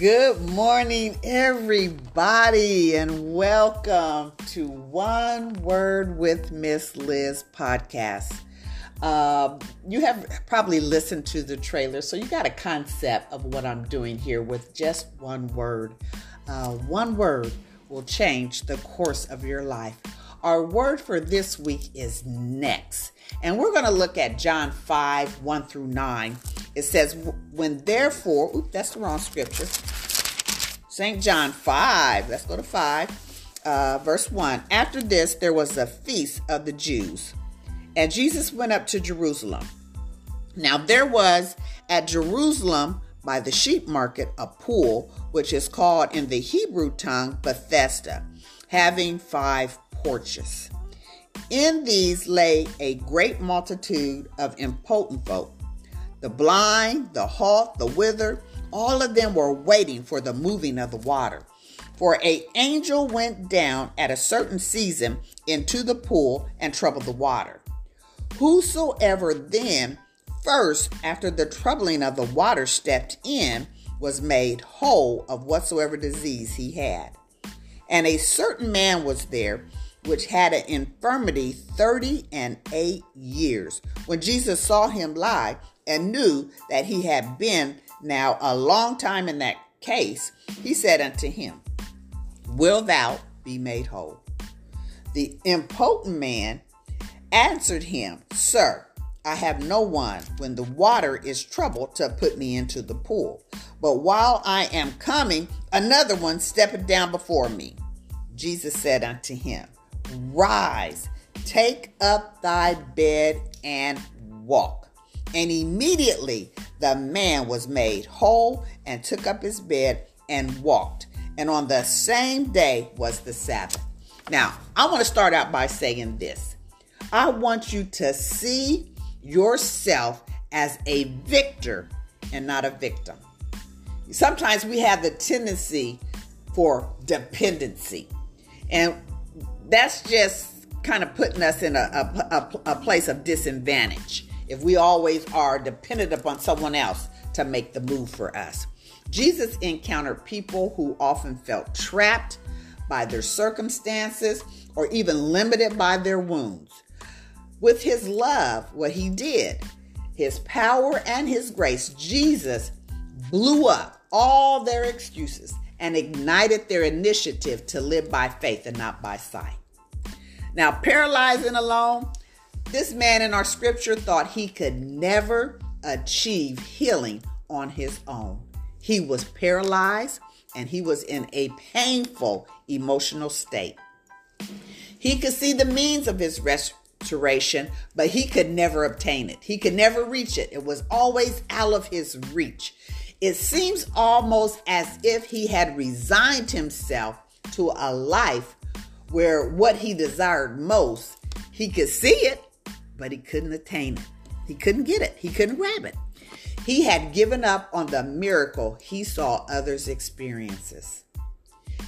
Good morning, everybody, and welcome to One Word with Miss Liz podcast. Uh, you have probably listened to the trailer, so you got a concept of what I'm doing here with just one word. Uh, one word will change the course of your life. Our word for this week is next. And we're going to look at John 5 1 through 9. It says, When therefore, oops, that's the wrong scripture. St. John 5, let's go to 5, uh, verse 1. After this, there was a feast of the Jews, and Jesus went up to Jerusalem. Now, there was at Jerusalem by the sheep market a pool, which is called in the Hebrew tongue Bethesda, having five porches. In these lay a great multitude of impotent folk. The blind, the halt, the withered, all of them were waiting for the moving of the water. For a angel went down at a certain season into the pool and troubled the water. Whosoever then first after the troubling of the water stepped in was made whole of whatsoever disease he had. And a certain man was there which had an infirmity 30 and 8 years. When Jesus saw him lie and knew that he had been now a long time in that case, he said unto him, Will thou be made whole? The impotent man answered him, Sir, I have no one when the water is troubled to put me into the pool. But while I am coming, another one steppeth down before me. Jesus said unto him, Rise, take up thy bed and walk. And immediately the man was made whole and took up his bed and walked. And on the same day was the Sabbath. Now, I want to start out by saying this I want you to see yourself as a victor and not a victim. Sometimes we have the tendency for dependency. And that's just kind of putting us in a, a, a, a place of disadvantage if we always are dependent upon someone else to make the move for us. Jesus encountered people who often felt trapped by their circumstances or even limited by their wounds. With his love, what he did, his power and his grace, Jesus blew up all their excuses and ignited their initiative to live by faith and not by sight. Now, paralyzing alone, this man in our scripture thought he could never achieve healing on his own. He was paralyzed and he was in a painful emotional state. He could see the means of his restoration, but he could never obtain it. He could never reach it. It was always out of his reach. It seems almost as if he had resigned himself to a life where what he desired most, he could see it, but he couldn't attain it. He couldn't get it. He couldn't grab it. He had given up on the miracle he saw others experiences.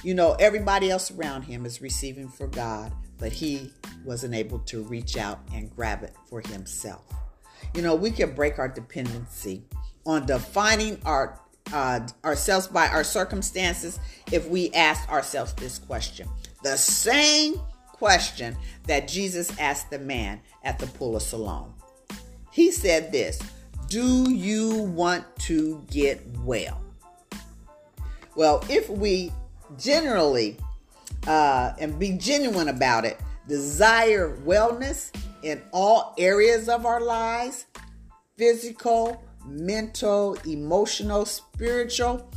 You know, everybody else around him is receiving for God, but he wasn't able to reach out and grab it for himself. You know, we can break our dependency on defining our uh, ourselves by our circumstances if we ask ourselves this question the same question that Jesus asked the man at the pool of Siloam. He said this Do you want to get well? Well, if we generally uh, and be genuine about it, desire wellness in all areas of our lives physical, mental, emotional, spiritual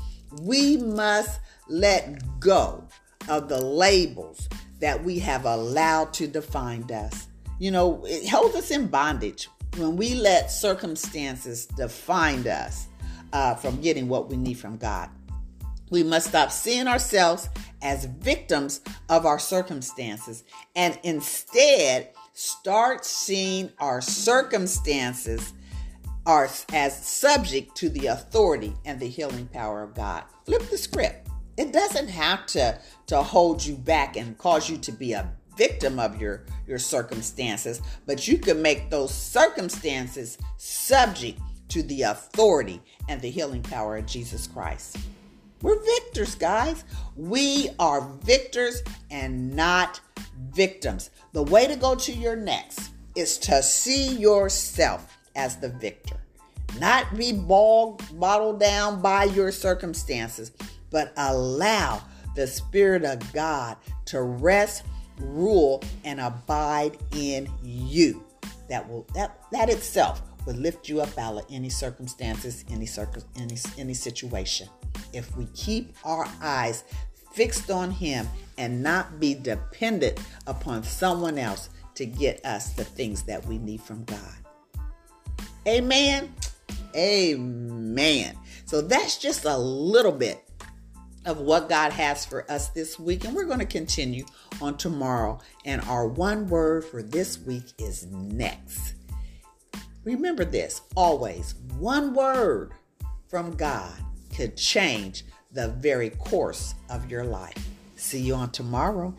we must let go of the labels that we have allowed to define us. You know, it holds us in bondage when we let circumstances define us uh, from getting what we need from God. We must stop seeing ourselves as victims of our circumstances and instead start seeing our circumstances are as subject to the authority and the healing power of God. Flip the script. It doesn't have to, to hold you back and cause you to be a victim of your, your circumstances, but you can make those circumstances subject to the authority and the healing power of Jesus Christ. We're victors, guys. We are victors and not victims. The way to go to your next is to see yourself as the victor, not be bogged, bottled down by your circumstances, but allow the Spirit of God to rest, rule, and abide in you. That will that that itself will lift you up out of any circumstances, any circum, any any situation. If we keep our eyes fixed on Him and not be dependent upon someone else to get us the things that we need from God. Amen. Amen. So that's just a little bit of what God has for us this week. And we're going to continue on tomorrow. And our one word for this week is next. Remember this always one word from God could change the very course of your life. See you on tomorrow.